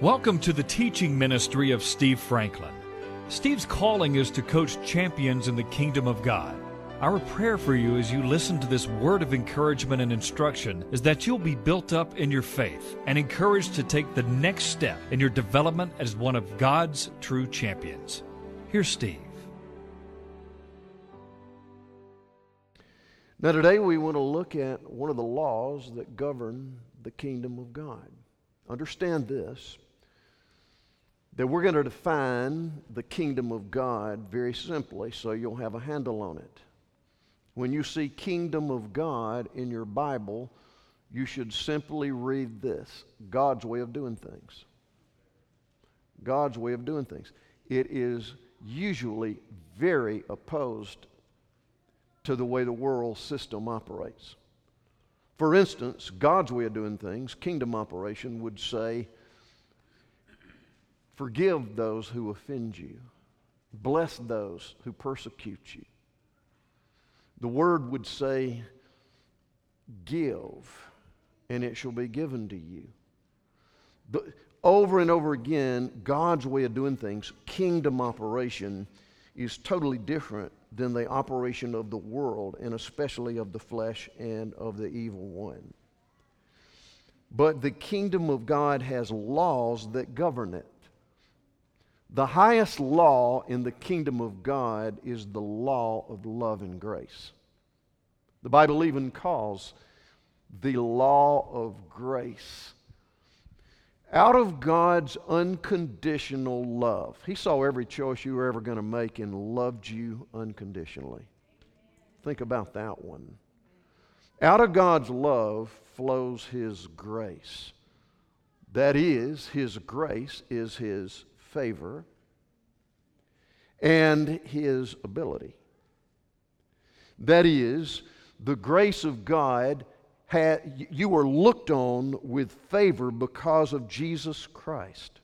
Welcome to the teaching ministry of Steve Franklin. Steve's calling is to coach champions in the kingdom of God. Our prayer for you as you listen to this word of encouragement and instruction is that you'll be built up in your faith and encouraged to take the next step in your development as one of God's true champions. Here's Steve. Now, today we want to look at one of the laws that govern the kingdom of God. Understand this that we're going to define the kingdom of God very simply so you'll have a handle on it. When you see kingdom of God in your Bible, you should simply read this God's way of doing things. God's way of doing things. It is usually very opposed to the way the world system operates. For instance, God's way of doing things, kingdom operation, would say, Forgive those who offend you. Bless those who persecute you. The word would say, Give, and it shall be given to you. But over and over again, God's way of doing things, kingdom operation, is totally different than the operation of the world, and especially of the flesh and of the evil one. But the kingdom of God has laws that govern it. The highest law in the kingdom of God is the law of love and grace. The Bible even calls the law of grace. Out of God's unconditional love, He saw every choice you were ever going to make and loved you unconditionally. Think about that one. Out of God's love flows His grace. That is, His grace is His favor and his ability. That is, the grace of God, had, you were looked on with favor because of Jesus Christ.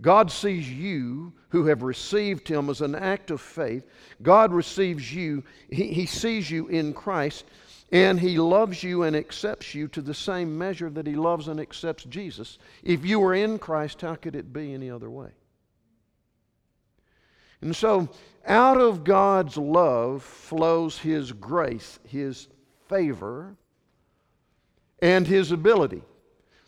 God sees you who have received Him as an act of faith. God receives you, He, he sees you in Christ, and He loves you and accepts you to the same measure that He loves and accepts Jesus. If you were in Christ, how could it be any other way? And so, out of God's love flows His grace, His favor, and His ability.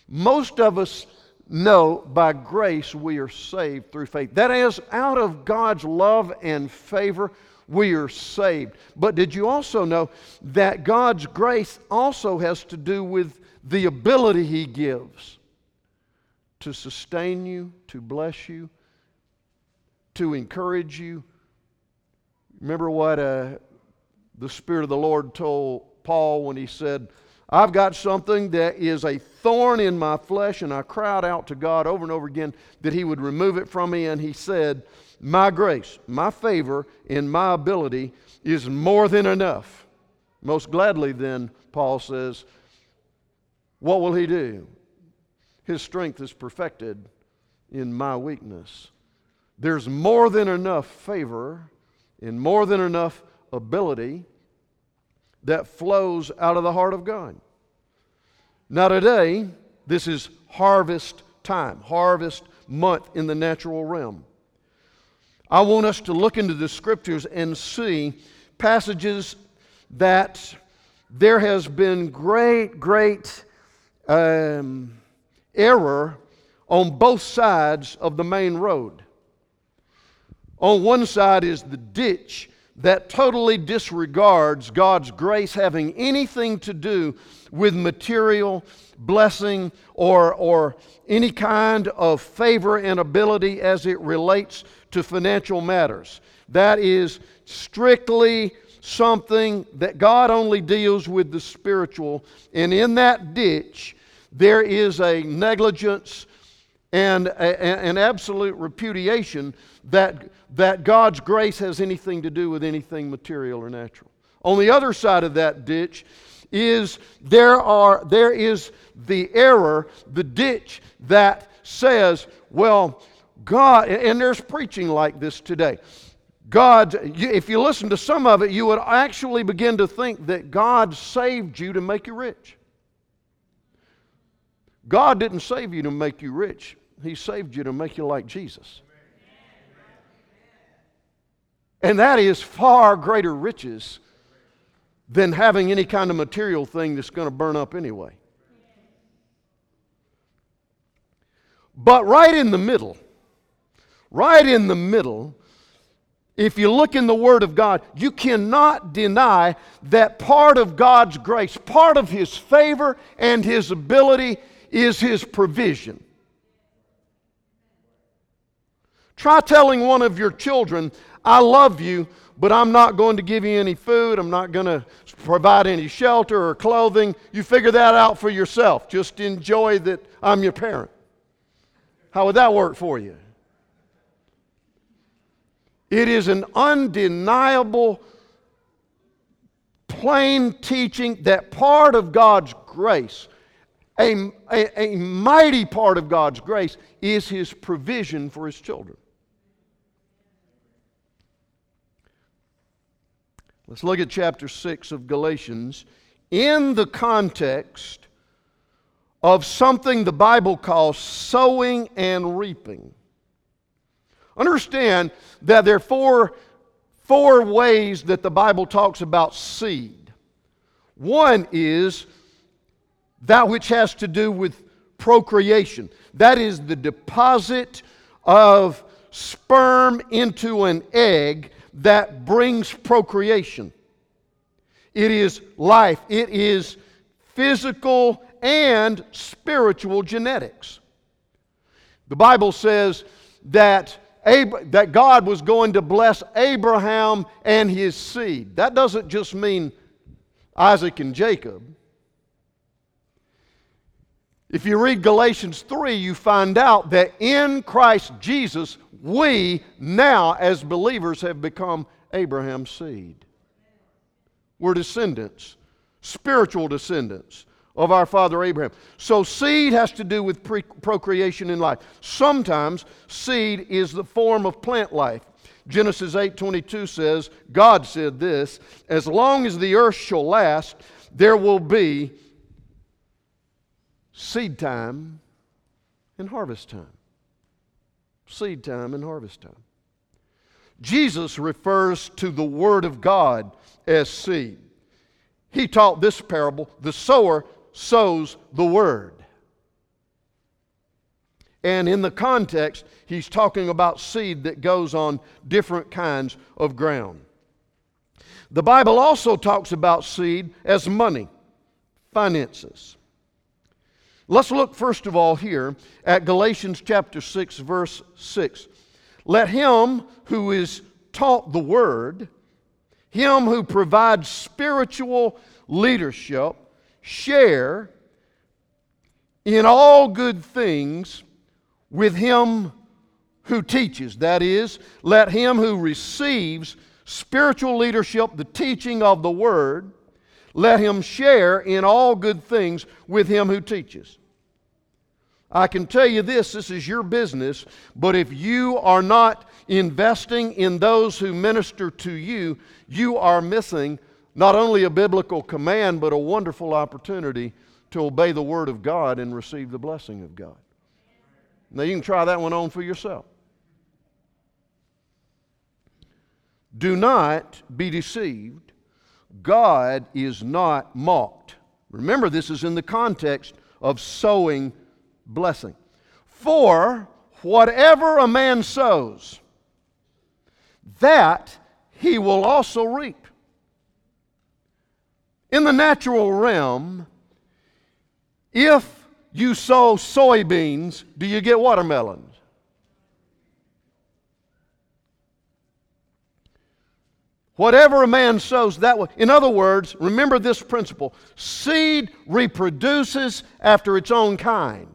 Most of us know by grace we are saved through faith. That is, out of God's love and favor, we are saved. But did you also know that God's grace also has to do with the ability He gives to sustain you, to bless you, to encourage you. Remember what uh, the Spirit of the Lord told Paul when he said, I've got something that is a thorn in my flesh, and I cried out to God over and over again that He would remove it from me. And He said, My grace, my favor, and my ability is more than enough. Most gladly, then, Paul says, What will He do? His strength is perfected in my weakness. There's more than enough favor and more than enough ability that flows out of the heart of God. Now, today, this is harvest time, harvest month in the natural realm. I want us to look into the scriptures and see passages that there has been great, great um, error on both sides of the main road. On one side is the ditch that totally disregards God's grace having anything to do with material blessing or, or any kind of favor and ability as it relates to financial matters. That is strictly something that God only deals with the spiritual. And in that ditch, there is a negligence and a, an absolute repudiation that, that God's grace has anything to do with anything material or natural. On the other side of that ditch is there, are, there is the error, the ditch that says, well, God, and there's preaching like this today. God, if you listen to some of it, you would actually begin to think that God saved you to make you rich. God didn't save you to make you rich. He saved you to make you like Jesus. And that is far greater riches than having any kind of material thing that's going to burn up anyway. But right in the middle, right in the middle, if you look in the Word of God, you cannot deny that part of God's grace, part of His favor and His ability is His provision. Try telling one of your children, I love you, but I'm not going to give you any food. I'm not going to provide any shelter or clothing. You figure that out for yourself. Just enjoy that I'm your parent. How would that work for you? It is an undeniable, plain teaching that part of God's grace, a, a, a mighty part of God's grace, is His provision for His children. Let's look at chapter 6 of Galatians in the context of something the Bible calls sowing and reaping. Understand that there are four, four ways that the Bible talks about seed. One is that which has to do with procreation, that is the deposit of sperm into an egg that brings procreation. It is life, it is physical and spiritual genetics. The Bible says that, Ab- that God was going to bless Abraham and his seed. That doesn't just mean Isaac and Jacob. If you read Galatians 3, you find out that in Christ Jesus, we now, as believers, have become Abraham's seed. We're descendants, spiritual descendants of our father Abraham. So seed has to do with pre- procreation in life. Sometimes seed is the form of plant life. Genesis 8:22 says, God said this, as long as the earth shall last, there will be seed time and harvest time. Seed time and harvest time. Jesus refers to the Word of God as seed. He taught this parable the sower sows the Word. And in the context, he's talking about seed that goes on different kinds of ground. The Bible also talks about seed as money, finances. Let's look first of all here at Galatians chapter 6, verse 6. Let him who is taught the word, him who provides spiritual leadership, share in all good things with him who teaches. That is, let him who receives spiritual leadership, the teaching of the word, let him share in all good things with him who teaches. I can tell you this this is your business, but if you are not investing in those who minister to you, you are missing not only a biblical command, but a wonderful opportunity to obey the Word of God and receive the blessing of God. Now, you can try that one on for yourself. Do not be deceived. God is not mocked. Remember, this is in the context of sowing blessing. For whatever a man sows, that he will also reap. In the natural realm, if you sow soybeans, do you get watermelons? Whatever a man sows, that will. In other words, remember this principle seed reproduces after its own kind.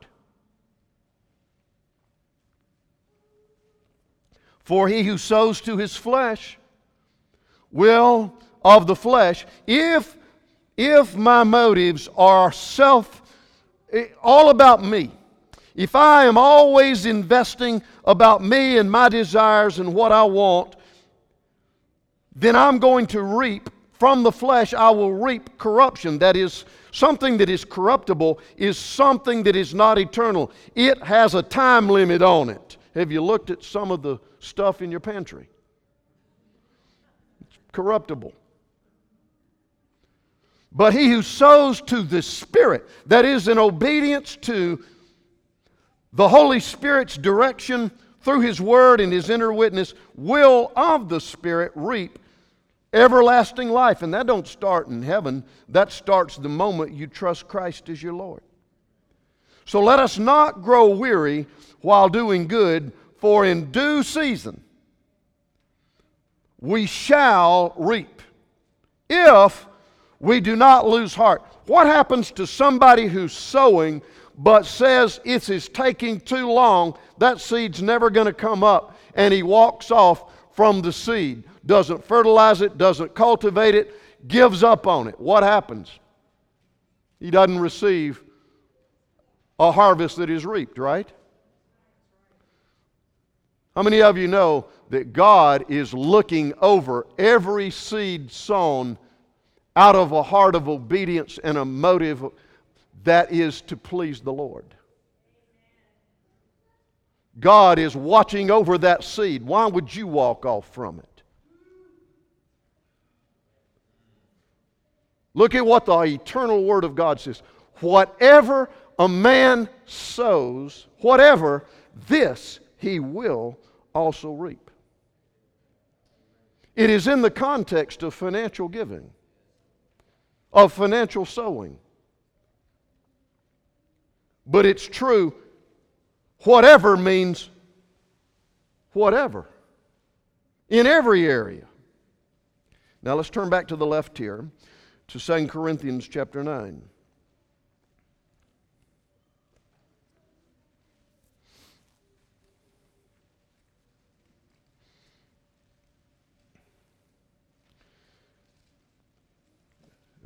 For he who sows to his flesh will of the flesh, if if my motives are self, eh, all about me, if I am always investing about me and my desires and what I want, then I'm going to reap from the flesh I will reap corruption. That is, something that is corruptible is something that is not eternal. It has a time limit on it. Have you looked at some of the stuff in your pantry? It's corruptible. But he who sows to the Spirit, that is, in obedience to the Holy Spirit's direction through his word and his inner witness, will of the Spirit reap everlasting life. And that don't start in heaven, that starts the moment you trust Christ as your Lord. So let us not grow weary while doing good, for in due season we shall reap if we do not lose heart. What happens to somebody who's sowing but says it is taking too long? That seed's never going to come up, and he walks off from the seed, doesn't fertilize it, doesn't cultivate it, gives up on it. What happens? He doesn't receive a harvest that is reaped, right? How many of you know that God is looking over every seed sown out of a heart of obedience and a motive that is to please the Lord? God is watching over that seed. Why would you walk off from it? Look at what the eternal Word of God says. Whatever a man sows, whatever, this he will also reap. It is in the context of financial giving, of financial sowing. But it's true Whatever means whatever in every area. Now let's turn back to the left here to 2 Corinthians chapter 9.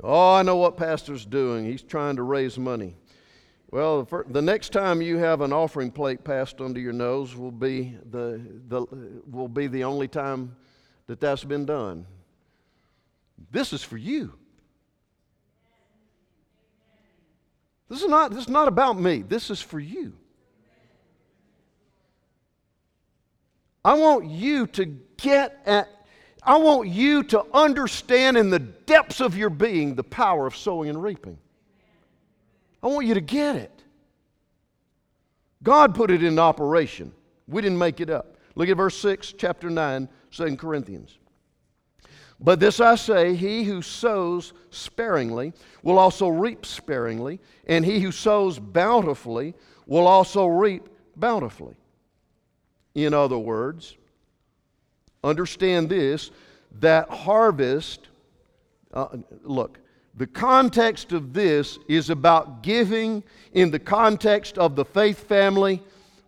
Oh, I know what pastor's doing. He's trying to raise money. Well, the, the next time you have an offering plate passed under your nose will be the, the, will be the only time that that's been done. This is for you. This is not, this is not about me. This is for you. I want you to get at, I want you to understand in the depths of your being the power of sowing and reaping. I want you to get it. God put it in operation. We didn't make it up. Look at verse 6, chapter 9, 2 Corinthians. But this I say he who sows sparingly will also reap sparingly, and he who sows bountifully will also reap bountifully. In other words, understand this that harvest, uh, look, the context of this is about giving in the context of the faith family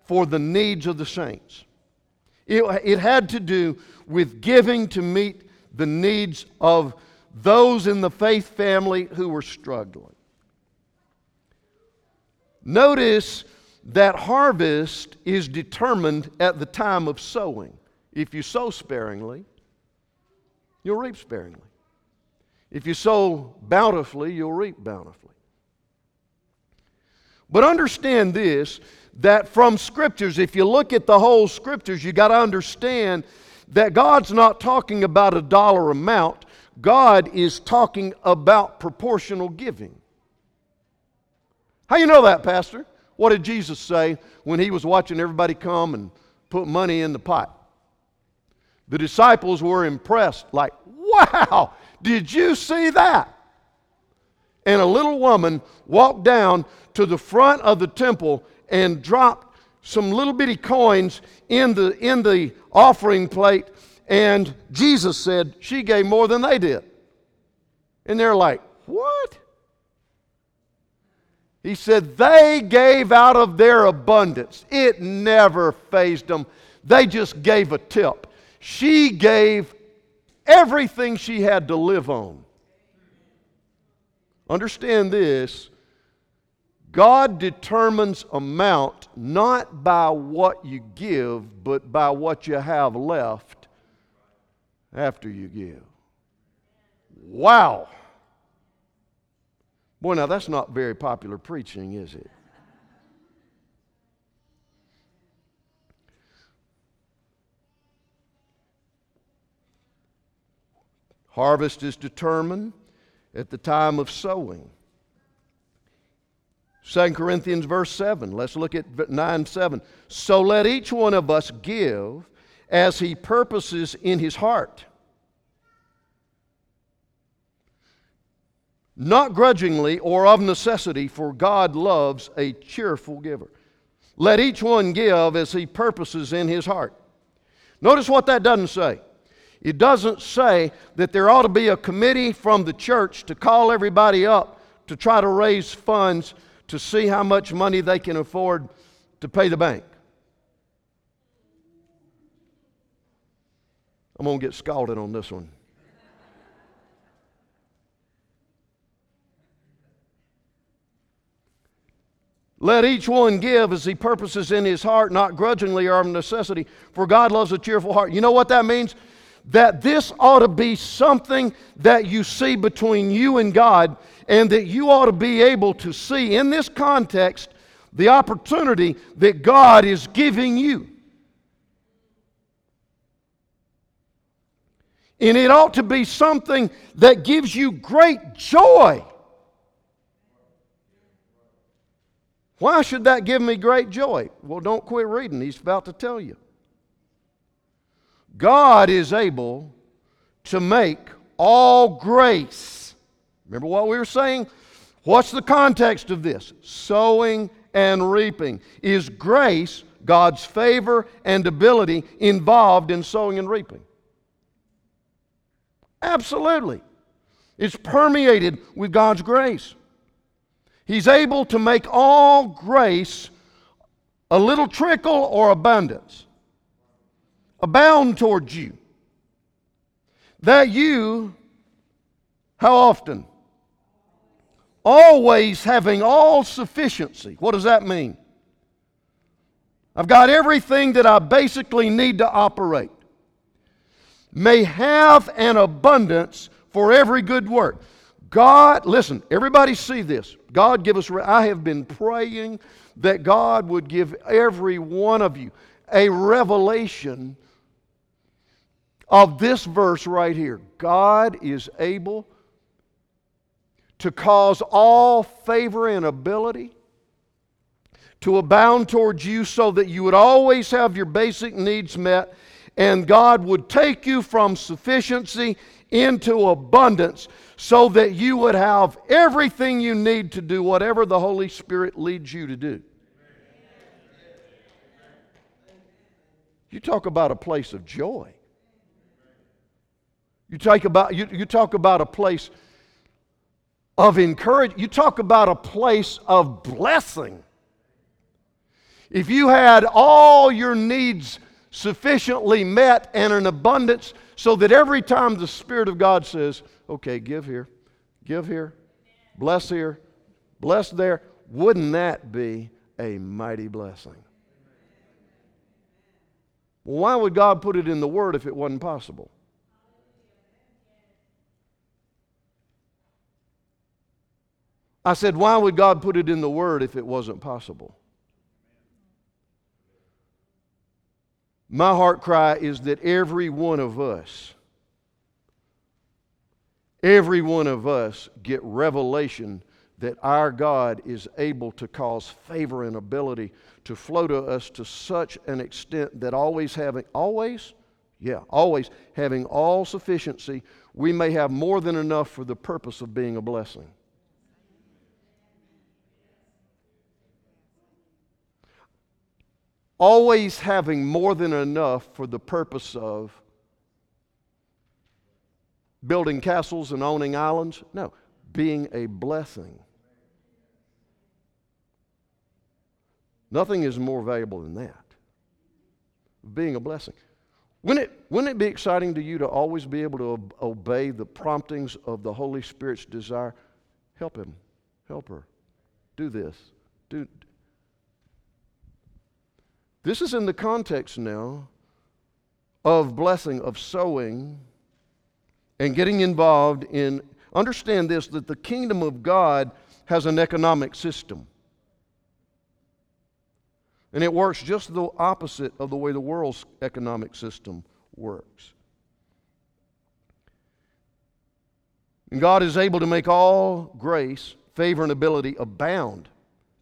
for the needs of the saints. It, it had to do with giving to meet the needs of those in the faith family who were struggling. Notice that harvest is determined at the time of sowing. If you sow sparingly, you'll reap sparingly. If you sow bountifully, you'll reap bountifully. But understand this that from scriptures, if you look at the whole scriptures, you got to understand that God's not talking about a dollar amount, God is talking about proportional giving. How you know that, Pastor? What did Jesus say when he was watching everybody come and put money in the pot? The disciples were impressed, like, wow, did you see that? And a little woman walked down to the front of the temple and dropped some little bitty coins in the, in the offering plate. And Jesus said she gave more than they did. And they're like, What? He said, They gave out of their abundance. It never fazed them. They just gave a tip. She gave everything she had to live on. Understand this God determines amount not by what you give, but by what you have left after you give. Wow. Boy, now that's not very popular preaching, is it? Harvest is determined at the time of sowing. 2 Corinthians verse 7. Let's look at 9 7. So let each one of us give as he purposes in his heart. Not grudgingly or of necessity, for God loves a cheerful giver. Let each one give as he purposes in his heart. Notice what that doesn't say. It doesn't say that there ought to be a committee from the church to call everybody up to try to raise funds to see how much money they can afford to pay the bank. I'm going to get scalded on this one. Let each one give as he purposes in his heart, not grudgingly or of necessity, for God loves a cheerful heart. You know what that means? That this ought to be something that you see between you and God, and that you ought to be able to see in this context the opportunity that God is giving you. And it ought to be something that gives you great joy. Why should that give me great joy? Well, don't quit reading. He's about to tell you. God is able to make all grace. Remember what we were saying? What's the context of this? Sowing and reaping. Is grace, God's favor and ability, involved in sowing and reaping? Absolutely. It's permeated with God's grace. He's able to make all grace a little trickle or abundance abound towards you. That you, how often? Always having all sufficiency. What does that mean? I've got everything that I basically need to operate. May have an abundance for every good work. God, listen, everybody see this. God give us, I have been praying that God would give every one of you a revelation of this verse right here. God is able to cause all favor and ability to abound towards you so that you would always have your basic needs met and God would take you from sufficiency into abundance so that you would have everything you need to do whatever the Holy Spirit leads you to do. You talk about a place of joy. You talk about, you, you talk about a place of encouragement. You talk about a place of blessing. If you had all your needs sufficiently met and an abundance so that every time the Spirit of God says, okay, give here, give here, bless here, bless there, wouldn't that be a mighty blessing? Why would God put it in the Word if it wasn't possible? I said, why would God put it in the Word if it wasn't possible? My heart cry is that every one of us, every one of us get revelation that our God is able to cause favor and ability to flow to us to such an extent that always having, always? Yeah, always having all sufficiency, we may have more than enough for the purpose of being a blessing. Always having more than enough for the purpose of building castles and owning islands. No, being a blessing. Nothing is more valuable than that. Being a blessing. Wouldn't it, wouldn't it be exciting to you to always be able to obey the promptings of the Holy Spirit's desire? Help him, help her, do this, do, this is in the context now of blessing, of sowing and getting involved in, understand this, that the kingdom of God has an economic system. And it works just the opposite of the way the world's economic system works. And God is able to make all grace, favor, and ability abound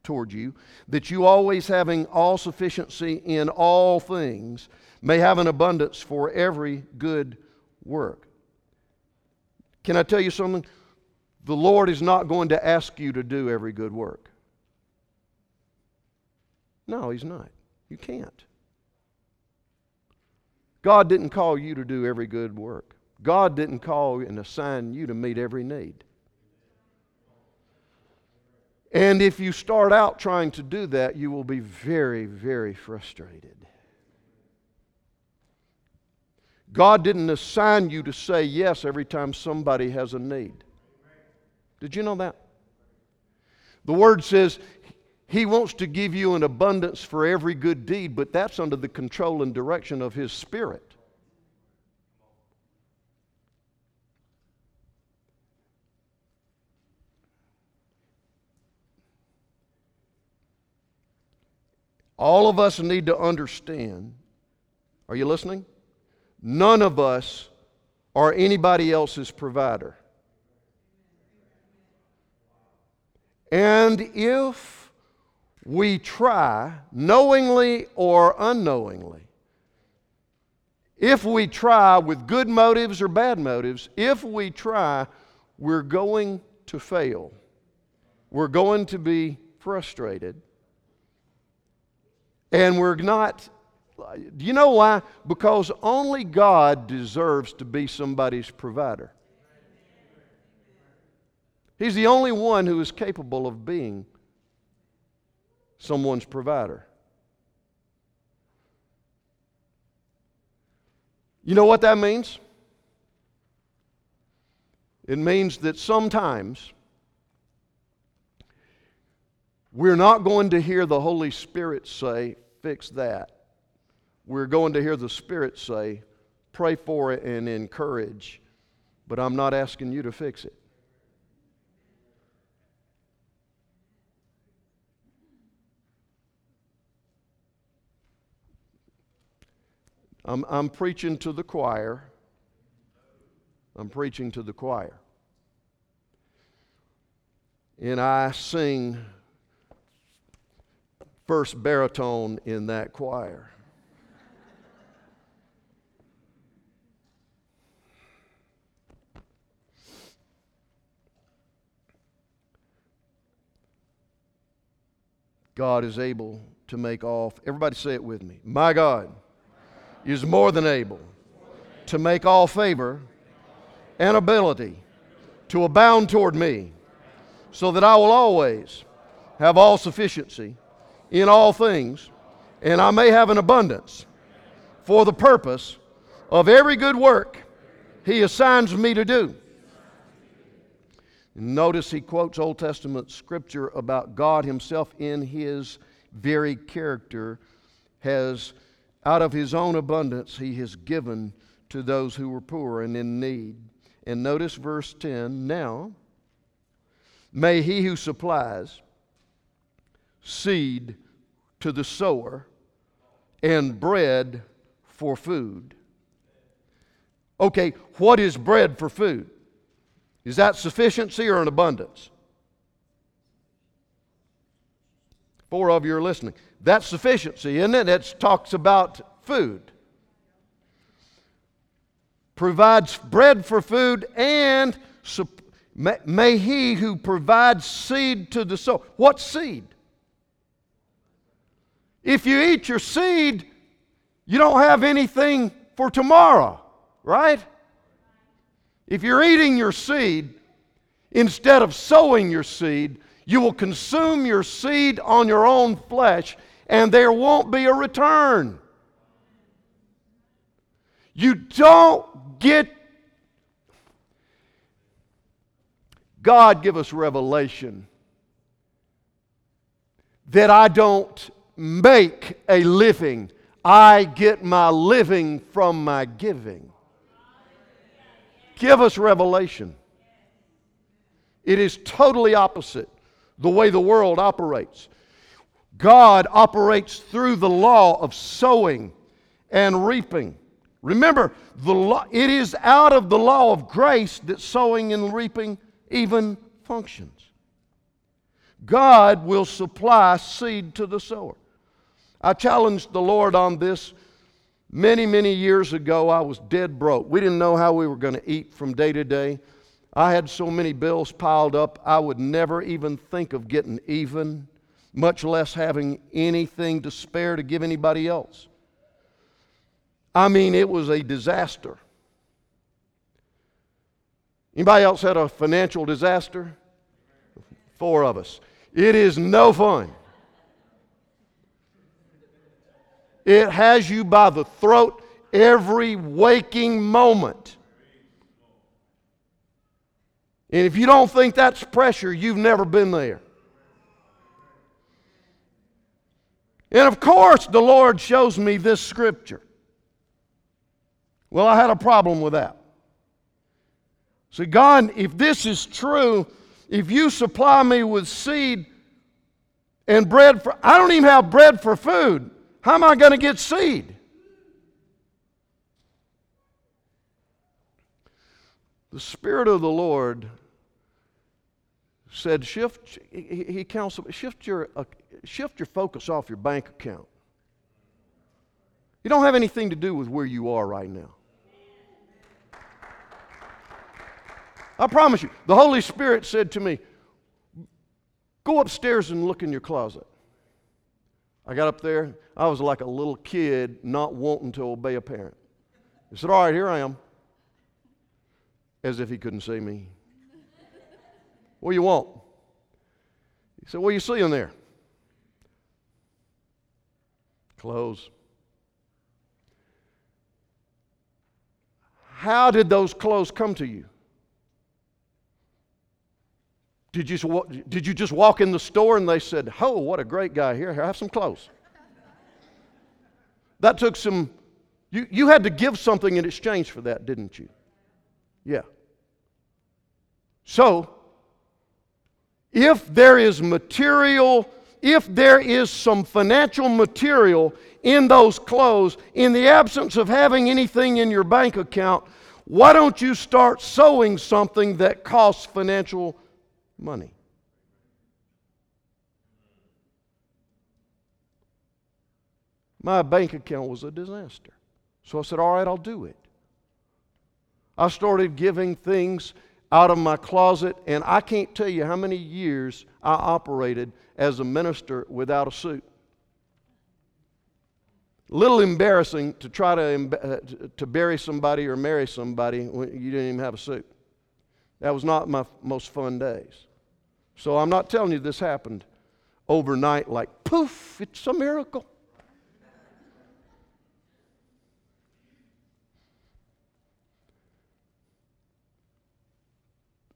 toward you, that you always having all sufficiency in all things may have an abundance for every good work. Can I tell you something? The Lord is not going to ask you to do every good work. No, He's not. You can't. God didn't call you to do every good work. God didn't call and assign you to meet every need. And if you start out trying to do that, you will be very, very frustrated. God didn't assign you to say yes every time somebody has a need. Did you know that? The Word says He wants to give you an abundance for every good deed, but that's under the control and direction of His Spirit. All of us need to understand. Are you listening? None of us are anybody else's provider. And if we try, knowingly or unknowingly, if we try with good motives or bad motives, if we try, we're going to fail. We're going to be frustrated. And we're not do you know why? Because only God deserves to be somebody's provider. He's the only one who is capable of being someone's provider. You know what that means? It means that sometimes we're not going to hear the Holy Spirit say, fix that we're going to hear the Spirit say, pray for it and encourage, but I'm not asking you to fix it. I'm, I'm preaching to the choir. I'm preaching to the choir. And I sing first baritone in that choir. God is able to make all, everybody say it with me. My God is more than able to make all favor and ability to abound toward me, so that I will always have all sufficiency in all things, and I may have an abundance for the purpose of every good work He assigns me to do. Notice he quotes Old Testament scripture about God Himself in His very character has, out of His own abundance, He has given to those who were poor and in need. And notice verse 10 Now, may He who supplies seed to the sower and bread for food. Okay, what is bread for food? Is that sufficiency or an abundance? Four of you are listening. That's sufficiency, isn't it? It talks about food. Provides bread for food and may he who provides seed to the soul. What seed? If you eat your seed, you don't have anything for tomorrow, right? If you're eating your seed, instead of sowing your seed, you will consume your seed on your own flesh and there won't be a return. You don't get. God give us revelation that I don't make a living, I get my living from my giving. give us revelation. It is totally opposite the way the world operates. God operates through the law of sowing and reaping. Remember, the law, it is out of the law of grace that sowing and reaping even functions. God will supply seed to the sower. I challenged the Lord on this many, many years ago. I was dead broke. We didn't know how we were going to eat from day to day. I had so many bills piled up, I would never even think of getting even, much less having anything to spare to give anybody else. I mean, it was a disaster. Anybody else had a financial disaster? Four of us. It is no fun. It has you by the throat every waking moment. And if you don't think that's pressure, you've never been there. And of course, the Lord shows me this scripture. Well, I had a problem with that. See, God, if this is true, if you supply me with seed and bread for, I don't even have bread for food. How am I going to get seed? The Spirit of the Lord said, shift, he, counseled, shift your, uh, shift your focus off your bank account. You don't have anything to do with where you are right now. I promise you, the Holy Spirit said to me, Go upstairs and look in your closet. I got up there. I was like a little kid not wanting to obey a parent. He said, All right, here I am. As if he couldn't see me. what do you want? He said, What are you seeing there? Clothes. How did those clothes come to you? Did you, did you just walk in the store and they said, Oh, what a great guy here, here have some clothes? That took some, you, you had to give something in exchange for that, didn't you? Yeah. So, if there is material, if there is some financial material in those clothes, in the absence of having anything in your bank account, why don't you start sowing something that costs financial money. My bank account was a disaster. So I said, All right, I'll do it. I started giving things out of my closet, and I can't tell you how many years I operated as a minister without a suit. Little embarrassing to try to, uh, to bury somebody or marry somebody when you didn't even have a suit. That was not my most fun days. So I'm not telling you this happened overnight like poof, it's a miracle.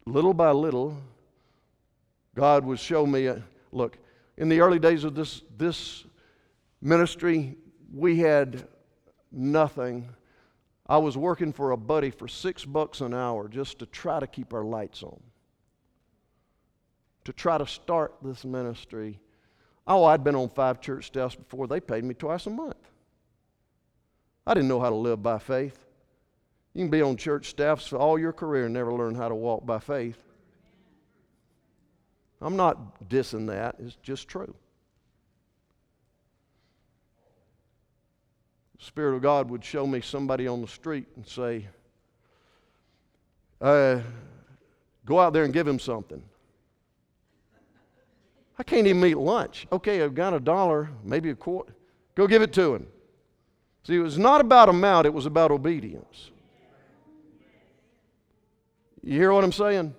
Little by little, God would show me a, look, in the early days of this, this ministry, we had nothing. I was working for a buddy for six bucks an hour just to try to keep our lights on to try to start this ministry. Oh, I'd been on five church staffs before. They paid me twice a month. I didn't know how to live by faith. You can be on church staffs for all your career and never learn how to walk by faith. I'm not dissing that, it's just true. The Spirit of God would show me somebody on the street and say, uh, Go out there and give him something. I can't even eat lunch. Okay, I've got a dollar, maybe a quarter. Go give it to him. See, it was not about amount, it was about obedience. You hear what I'm saying?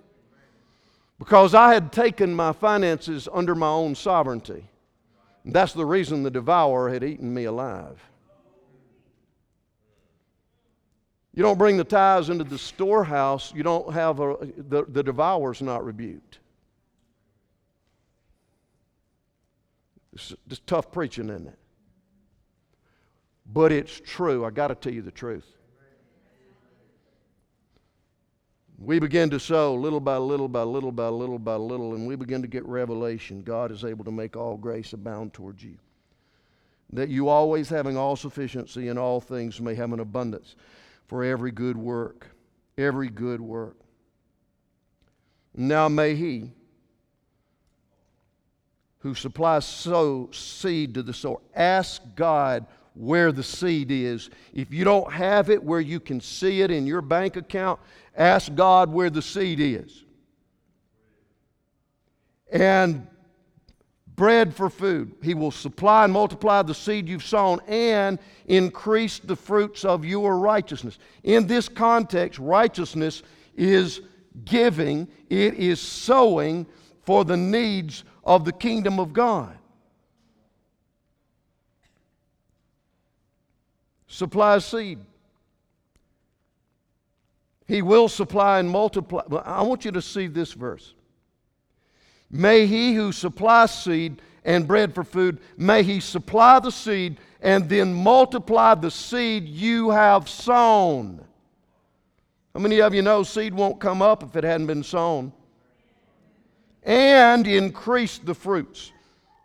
Because I had taken my finances under my own sovereignty. And that's the reason the devourer had eaten me alive. You don't bring the tithes into the storehouse, you don't have a, the, the devourer's not rebuked. It's just tough preaching, isn't it? But it's true. I got to tell you the truth. We begin to sow little by little by little by little by little, and we begin to get revelation. God is able to make all grace abound towards you. That you always having all sufficiency in all things may have an abundance for every good work. Every good work. Now may He who supplies sow seed to the sower ask God where the seed is. If you don't have it where you can see it in your bank account, ask God where the seed is. And bread for food. He will supply and multiply the seed you've sown and increase the fruits of your righteousness. In this context, righteousness is giving, it is sowing for the needs of the kingdom of God. supply seed. He will supply and multiply. I want you to see this verse. May he who supplies seed and bread for food, may he supply the seed and then multiply the seed you have sown. How many of you know seed won't come up if it hadn't been sown? And increase the fruits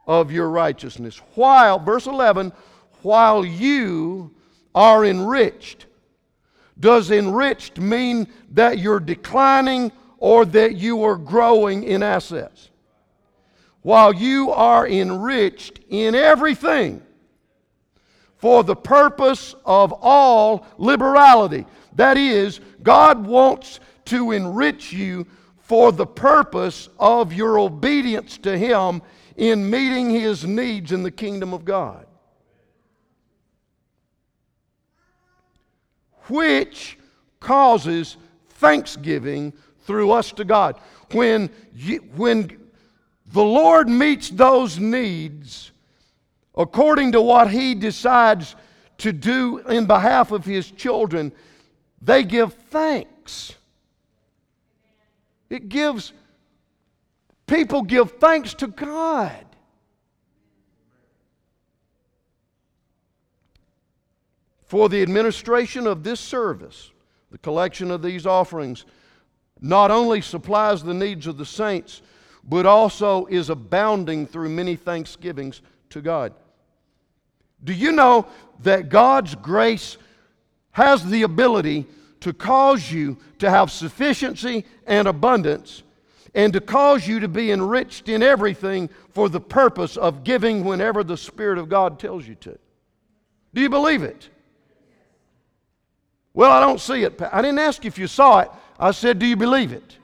of your righteousness. While, verse 11, while you are enriched. Does enriched mean that you're declining or that you are growing in assets? While you are enriched in everything for the purpose of all liberality. That is, God wants to enrich you for the purpose of your obedience to Him in meeting His needs in the kingdom of God. which causes thanksgiving through us to God. When, you, when the Lord meets those needs according to what He decides to do in behalf of His children, they give thanks. It gives, people give thanks to God. for the administration of this service, the collection of these offerings, not only supplies the needs of the saints, but also is abounding through many thanksgivings to God. Do you know that God's grace has the ability to cause you to have sufficiency and abundance and to cause you to be enriched in everything for the purpose of giving whenever the Spirit of God tells you to? Do you believe it? Well, I don't see it. I didn't ask if you saw it. I said, Do you believe it?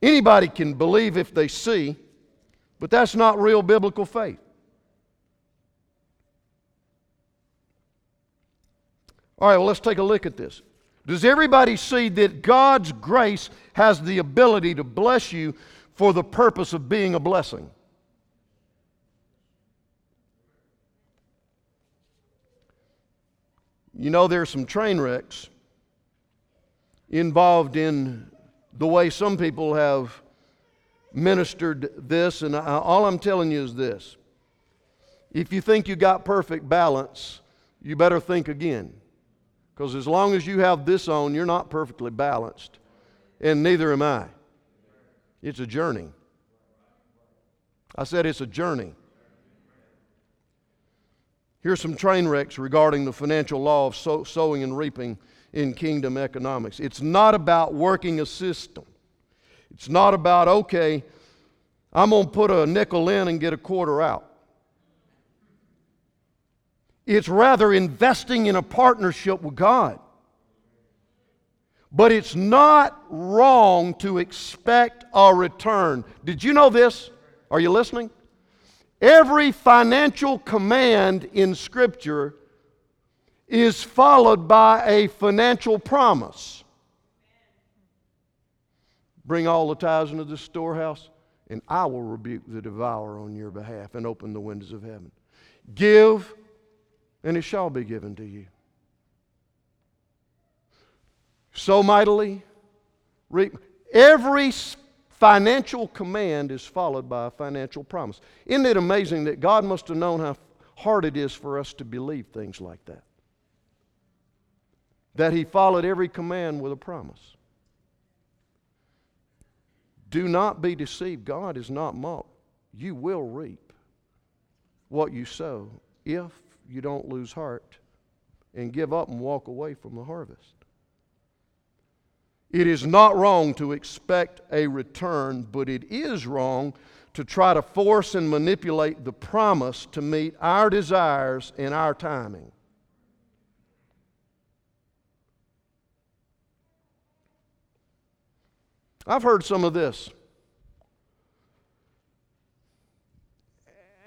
Anybody can believe if they see, but that's not real biblical faith. All right, well, let's take a look at this. Does everybody see that God's grace has the ability to bless you for the purpose of being a blessing? You know, there's some train wrecks involved in the way some people have ministered this, and I, all I'm telling you is this. If you think you got perfect balance, you better think again. Because as long as you have this on, you're not perfectly balanced, and neither am I. It's a journey. I said it's a journey. Here's some train wrecks regarding the financial law of sow, sowing and reaping in kingdom economics. It's not about working a system. It's not about, okay, I'm going to put a nickel in and get a quarter out. It's rather investing in a partnership with God. But it's not wrong to expect a return. Did you know this? Are you listening? Every financial command in Scripture is followed by a financial promise. Bring all the tithes into the storehouse, and I will rebuke the devourer on your behalf and open the windows of heaven. Give, and it shall be given to you. So mightily, reap. Every financial command is followed by a financial promise. Isn't it amazing that God must have known how hard it is for us to believe things like that? that he followed every command with a promise. Do not be deceived. God is not mocked. You will reap what you sow if you don't lose heart and give up and walk away from the harvest. It is not wrong to expect a return, but it is wrong to try to force and manipulate the promise to meet our desires and our timing. I've heard some of this.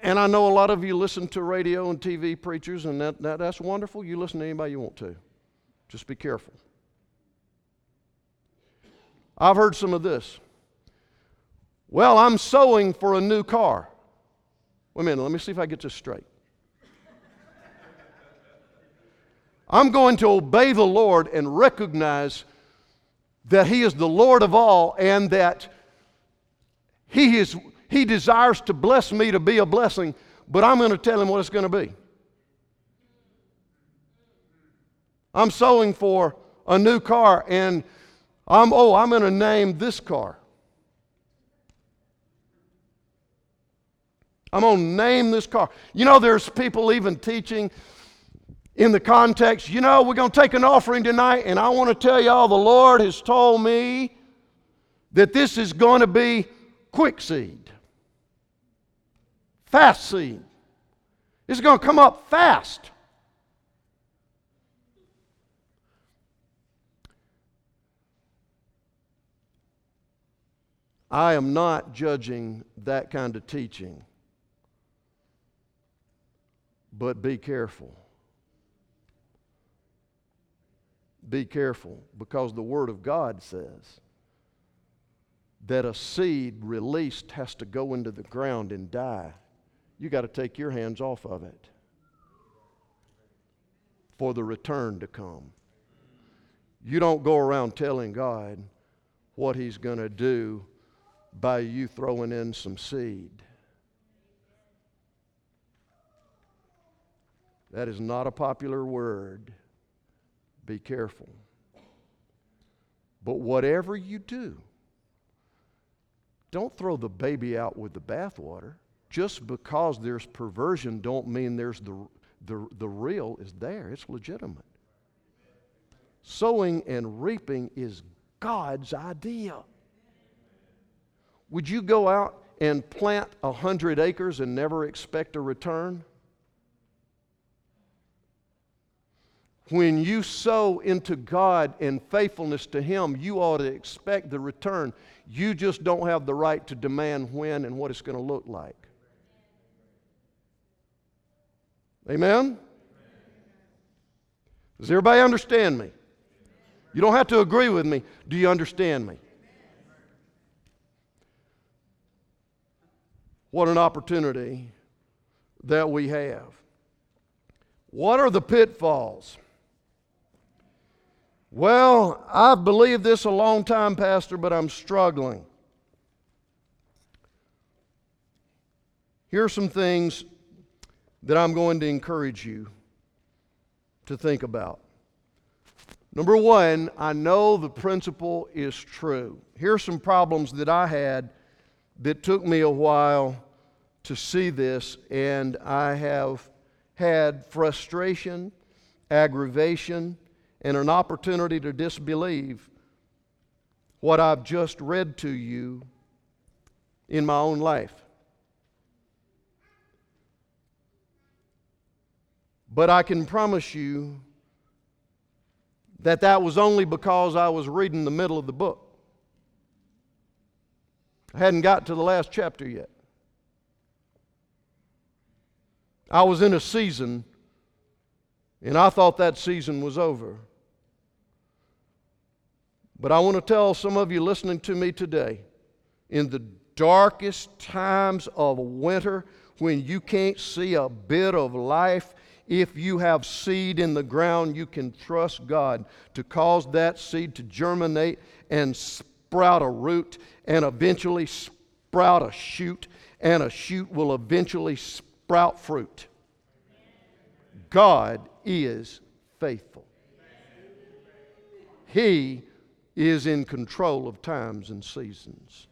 And I know a lot of you listen to radio and TV preachers, and that, that, that's wonderful. You listen to anybody you want to. Just be careful. I've heard some of this. Well, I'm sowing for a new car. Wait a minute, let me see if I get this straight. I'm going to obey the Lord and recognize that He is the Lord of all and that He, is, he desires to bless me to be a blessing, but I'm going to tell Him what it's going to be. I'm sowing for a new car and I'm, oh, I'm going to name this car. I'm going to name this car. You know, there's people even teaching in the context, you know, we're going to take an offering tonight, and I want to tell y'all the Lord has told me that this is going to be quick seed, fast seed. Is going to come up fast. I am not judging that kind of teaching, but be careful. Be careful because the Word of God says that a seed released has to go into the ground and die. You got to take your hands off of it for the return to come. You don't go around telling God what He's going to do by you throwing in some seed. That is not a popular word. Be careful. But whatever you do, don't throw the baby out with the bathwater. Just because there's perversion don't mean there's the, the, the real is there. It's legitimate. Sowing and reaping is God's idea. Would you go out and plant a hundred acres and never expect a return? When you sow into God and faithfulness to Him, you ought to expect the return. You just don't have the right to demand when and what it's going to look like. Amen? Does everybody understand me? You don't have to agree with me. Do you understand me? What an opportunity that we have. What are the pitfalls? Well, I've believed this a long time, Pastor, but I'm struggling. Here are some things that I'm going to encourage you to think about. Number one, I know the principle is true. Here are some problems that I had that took me a while to see this, and I have had frustration, aggravation, and an opportunity to disbelieve what I've just read to you in my own life. But I can promise you that that was only because I was reading the middle of the book. I hadn't got to the last chapter yet. I was in a season, and I thought that season was over. But I want to tell some of you listening to me today in the darkest times of winter, when you can't see a bit of life, if you have seed in the ground, you can trust God to cause that seed to germinate and sprout a root and eventually sprout a shoot, and a shoot will eventually sprout fruit. God is faithful. He is in control of times and seasons.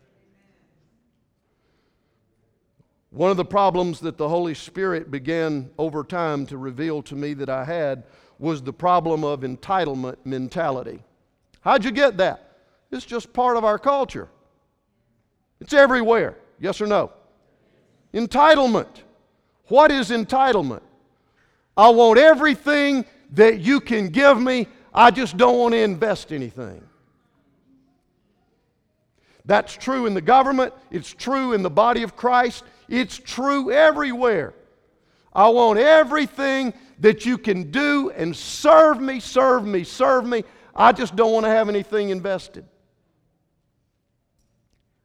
One of the problems that the Holy Spirit began over time to reveal to me that I had was the problem of entitlement mentality. How'd you get that? It's just part of our culture. It's everywhere. Yes or no? Entitlement. What is entitlement? I want everything that you can give me, I just don't want to invest anything. That's true in the government, it's true in the body of Christ, it's true everywhere. I want everything that you can do and serve me, serve me, serve me. I just don't want to have anything invested.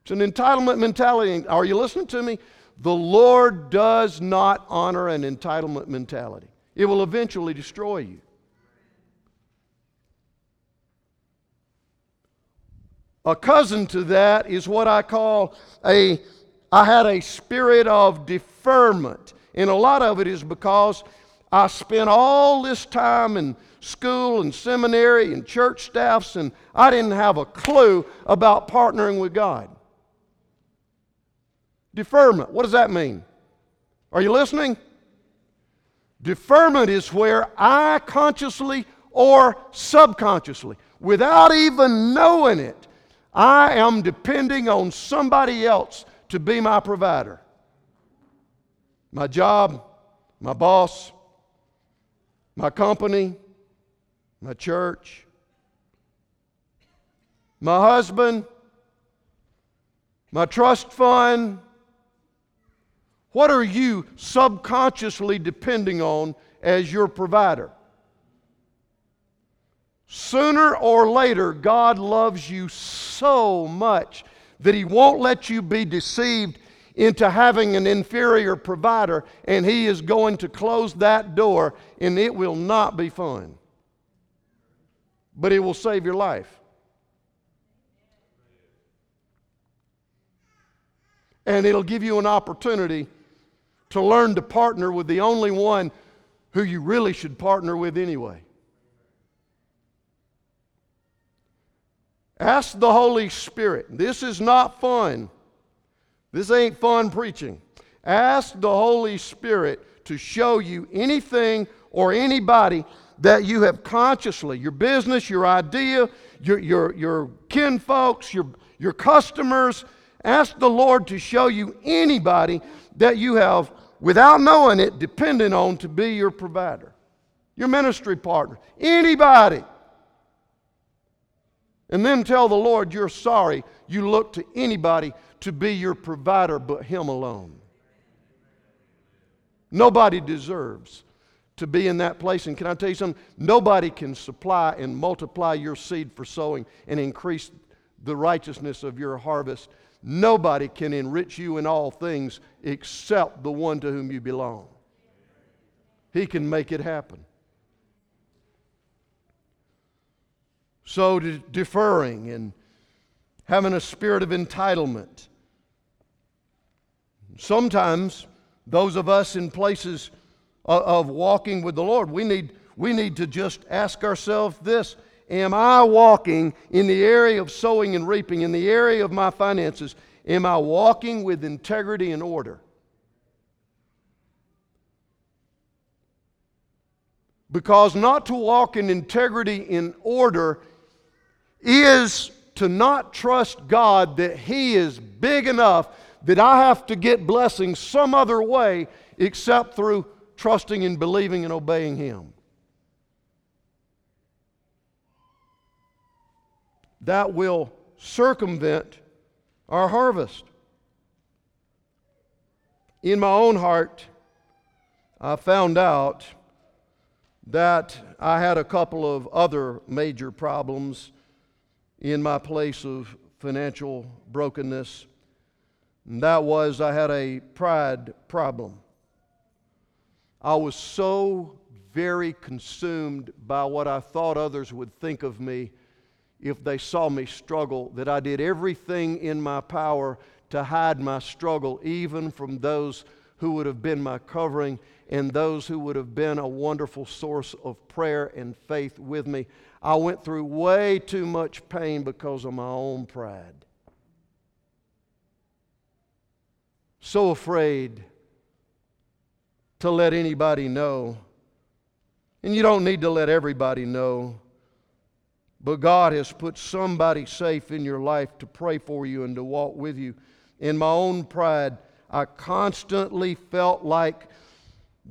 It's an entitlement mentality. Are you listening to me? The Lord does not honor an entitlement mentality, it will eventually destroy you. A cousin to that is what I call a, I had a spirit of deferment. And a lot of it is because I spent all this time in school and seminary and church staffs, and I didn't have a clue about partnering with God. Deferment, what does that mean? Are you listening? Deferment is where I consciously or subconsciously, without even knowing it, I am depending on somebody else to be my provider. My job, my boss, my company, my church, my husband, my trust fund, what are you subconsciously depending on as your provider? Sooner or later, God loves you so much that He won't let you be deceived into having an inferior provider, and He is going to close that door, and it will not be fun. But it will save your life. And it'll give you an opportunity to learn to partner with the only one who you really should partner with anyway. Ask the Holy Spirit. This is not fun. This ain't fun preaching. Ask the Holy Spirit to show you anything or anybody that you have consciously, your business, your idea, your, your, your kinfolks, your, your customers, ask the Lord to show you anybody that you have without knowing it, dependent on to be your provider, your ministry partner, anybody. And then tell the Lord you're sorry you look to anybody to be your provider but Him alone. Nobody deserves to be in that place. And can I tell you something? Nobody can supply and multiply your seed for sowing and increase the righteousness of your harvest Nobody can enrich you in all things except the one to whom you belong. He can make it happen. So, de- deferring and having a spirit of entitlement. Sometimes, those of us in places of, of walking with the Lord, we need, we need to just ask ourselves this Am I walking in the area of sowing and reaping, in the area of my finances? Am I walking with integrity and order? Because not to walk in integrity in order is to not trust God that He is big enough that I have to get blessings some other way except through trusting and believing and obeying Him. that will circumvent our harvest. In my own heart, I found out that I had a couple of other major problems in my place of financial brokenness. And that was I had a pride problem. I was so very consumed by what I thought others would think of me if they saw me struggle, that I did everything in my power to hide my struggle, even from those who would have been my covering and those who would have been a wonderful source of prayer and faith with me. I went through way too much pain because of my own pride. So afraid to let anybody know. And you don't need to let everybody know. But God has put somebody safe in your life to pray for you and to walk with you. In my own pride, I constantly felt like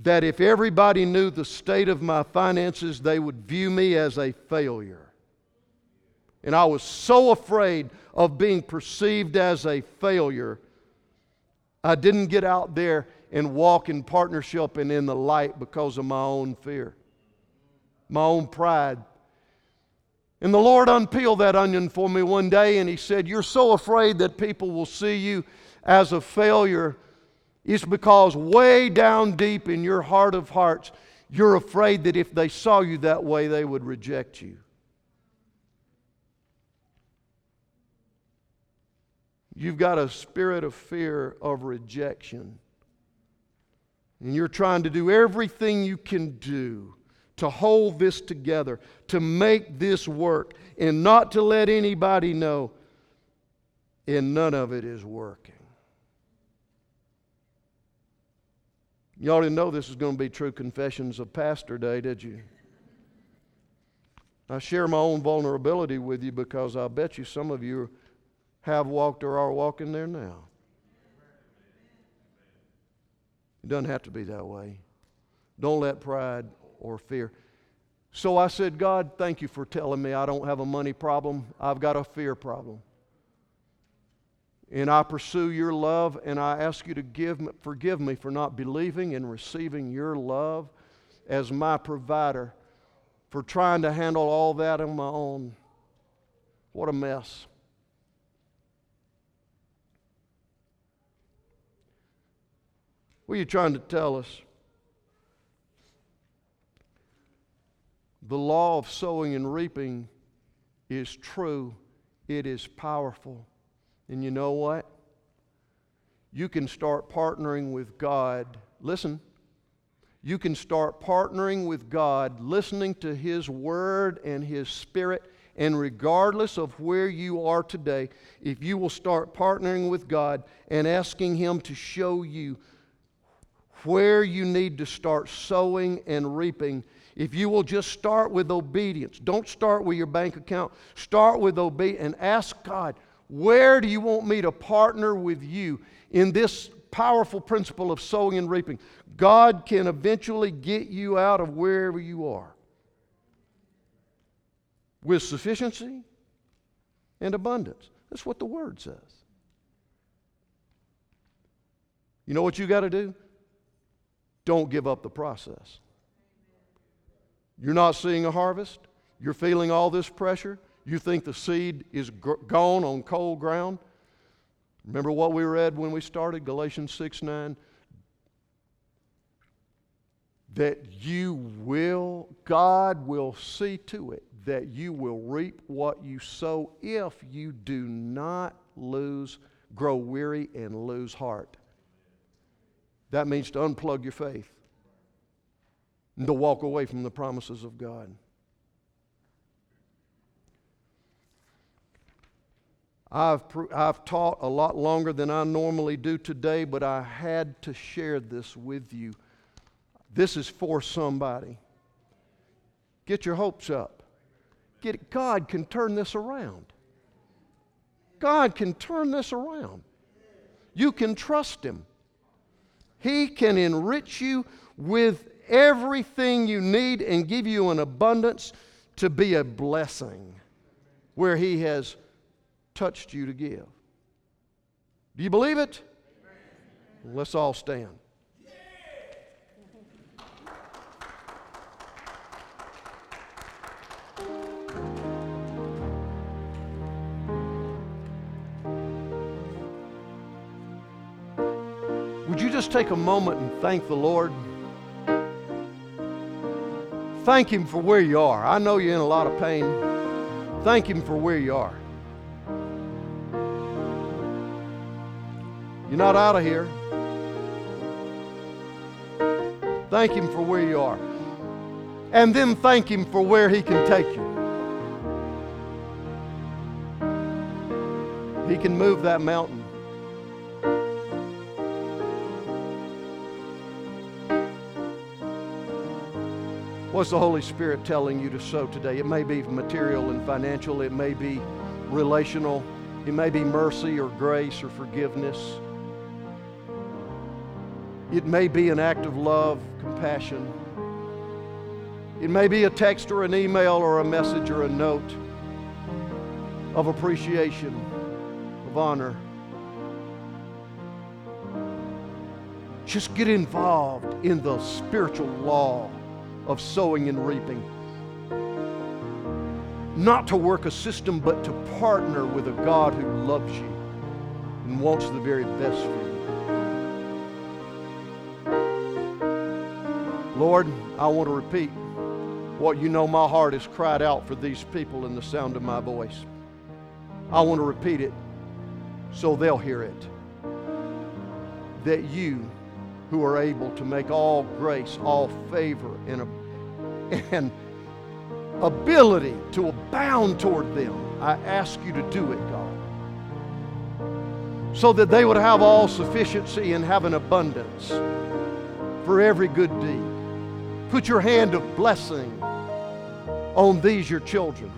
that if everybody knew the state of my finances, they would view me as a failure. And I was so afraid of being perceived as a failure, I didn't get out there and walk in partnership and in the light because of my own fear, my own pride. And the Lord unpeeled that onion for me one day and He said, You're so afraid that people will see you as a failure. It's because way down deep in your heart of hearts, you're afraid that if they saw you that way, they would reject you. You've got a spirit of fear of rejection. And you're trying to do everything you can do to hold this together, to make this work, and not to let anybody know. And none of it is working. You already know this is going to be true confessions of Pastor Day, did you? I share my own vulnerability with you because I bet you some of you have walked or are walking there now. It doesn't have to be that way. Don't let pride or fear. So I said, God, thank you for telling me I don't have a money problem. I've got a fear problem. And I pursue your love, and I ask you to give, forgive me for not believing and receiving your love as my provider, for trying to handle all that on my own. What a mess. What are you trying to tell us? The law of sowing and reaping is true, it is powerful. And you know what? You can start partnering with God. Listen, you can start partnering with God, listening to His Word and His Spirit. And regardless of where you are today, if you will start partnering with God and asking Him to show you where you need to start sowing and reaping. If you will just start with obedience, don't start with your bank account. Start with obedience and ask God, where do you want me to partner with you in this powerful principle of sowing and reaping? God can eventually get you out of wherever you are with sufficiency and abundance. That's what the Word says. You know what you got to do? Don't give up the process. You're not seeing a harvest. You're feeling all this pressure. You think the seed is gr- gone on cold ground. Remember what we read when we started, Galatians 6 9? That you will, God will see to it that you will reap what you sow if you do not lose, grow weary, and lose heart. That means to unplug your faith and to walk away from the promises of God. I've, I've taught a lot longer than I normally do today, but I had to share this with you. This is for somebody. Get your hopes up. Get it. God can turn this around. God can turn this around. You can trust Him. He can enrich you with everything you need and give you an abundance to be a blessing where He has touched you to give. Do you believe it? Let's all stand. Would you just take a moment and thank the Lord? Thank Him for where you are. I know you're in a lot of pain. Thank Him for where you are. You're not out of here. Thank Him for where you are. And then thank Him for where He can take you. He can move that mountain. What's the Holy Spirit telling you to sow today? It may be material and financial, it may be relational, it may be mercy or grace or forgiveness. It may be an act of love, compassion. It may be a text or an email or a message or a note of appreciation, of honor. Just get involved in the spiritual law of sowing and reaping. Not to work a system, but to partner with a God who loves you and wants the very best for you. Lord, I want to repeat what you know my heart has cried out for these people in the sound of my voice. I want to repeat it so they'll hear it. That you who are able to make all grace, all favor, and, and ability to abound toward them. I ask you to do it, God. So that they would have all sufficiency and have an abundance for every good deed. Put your hand of blessing on these, your children.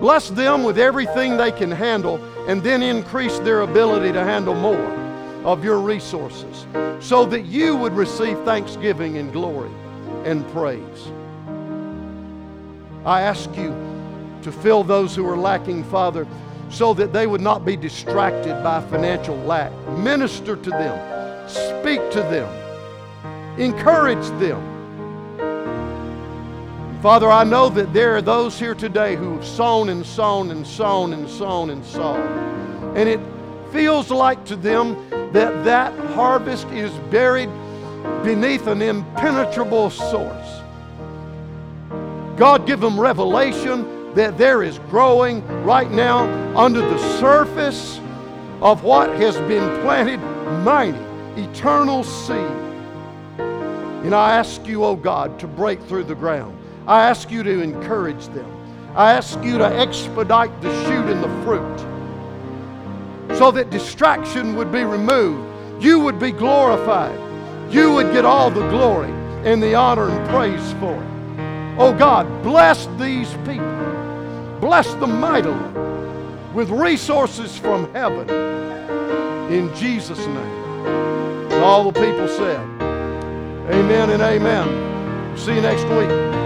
Bless them with everything they can handle and then increase their ability to handle more of your resources so that you would receive thanksgiving and glory and praise. I ask you to fill those who are lacking, Father, so that they would not be distracted by financial lack. Minister to them, speak to them, encourage them. Father, I know that there are those here today who have sown and sown and sown and sown and sown. And it feels like to them that that harvest is buried beneath an impenetrable source. God, give them revelation that there is growing right now under the surface of what has been planted mighty, eternal seed. And I ask you, oh God, to break through the ground. I ask you to encourage them. I ask you to expedite the shoot and the fruit so that distraction would be removed. You would be glorified. You would get all the glory and the honor and praise for it. Oh God, bless these people. Bless them mightily with resources from heaven. In Jesus' name. And all the people said, Amen and amen. See you next week.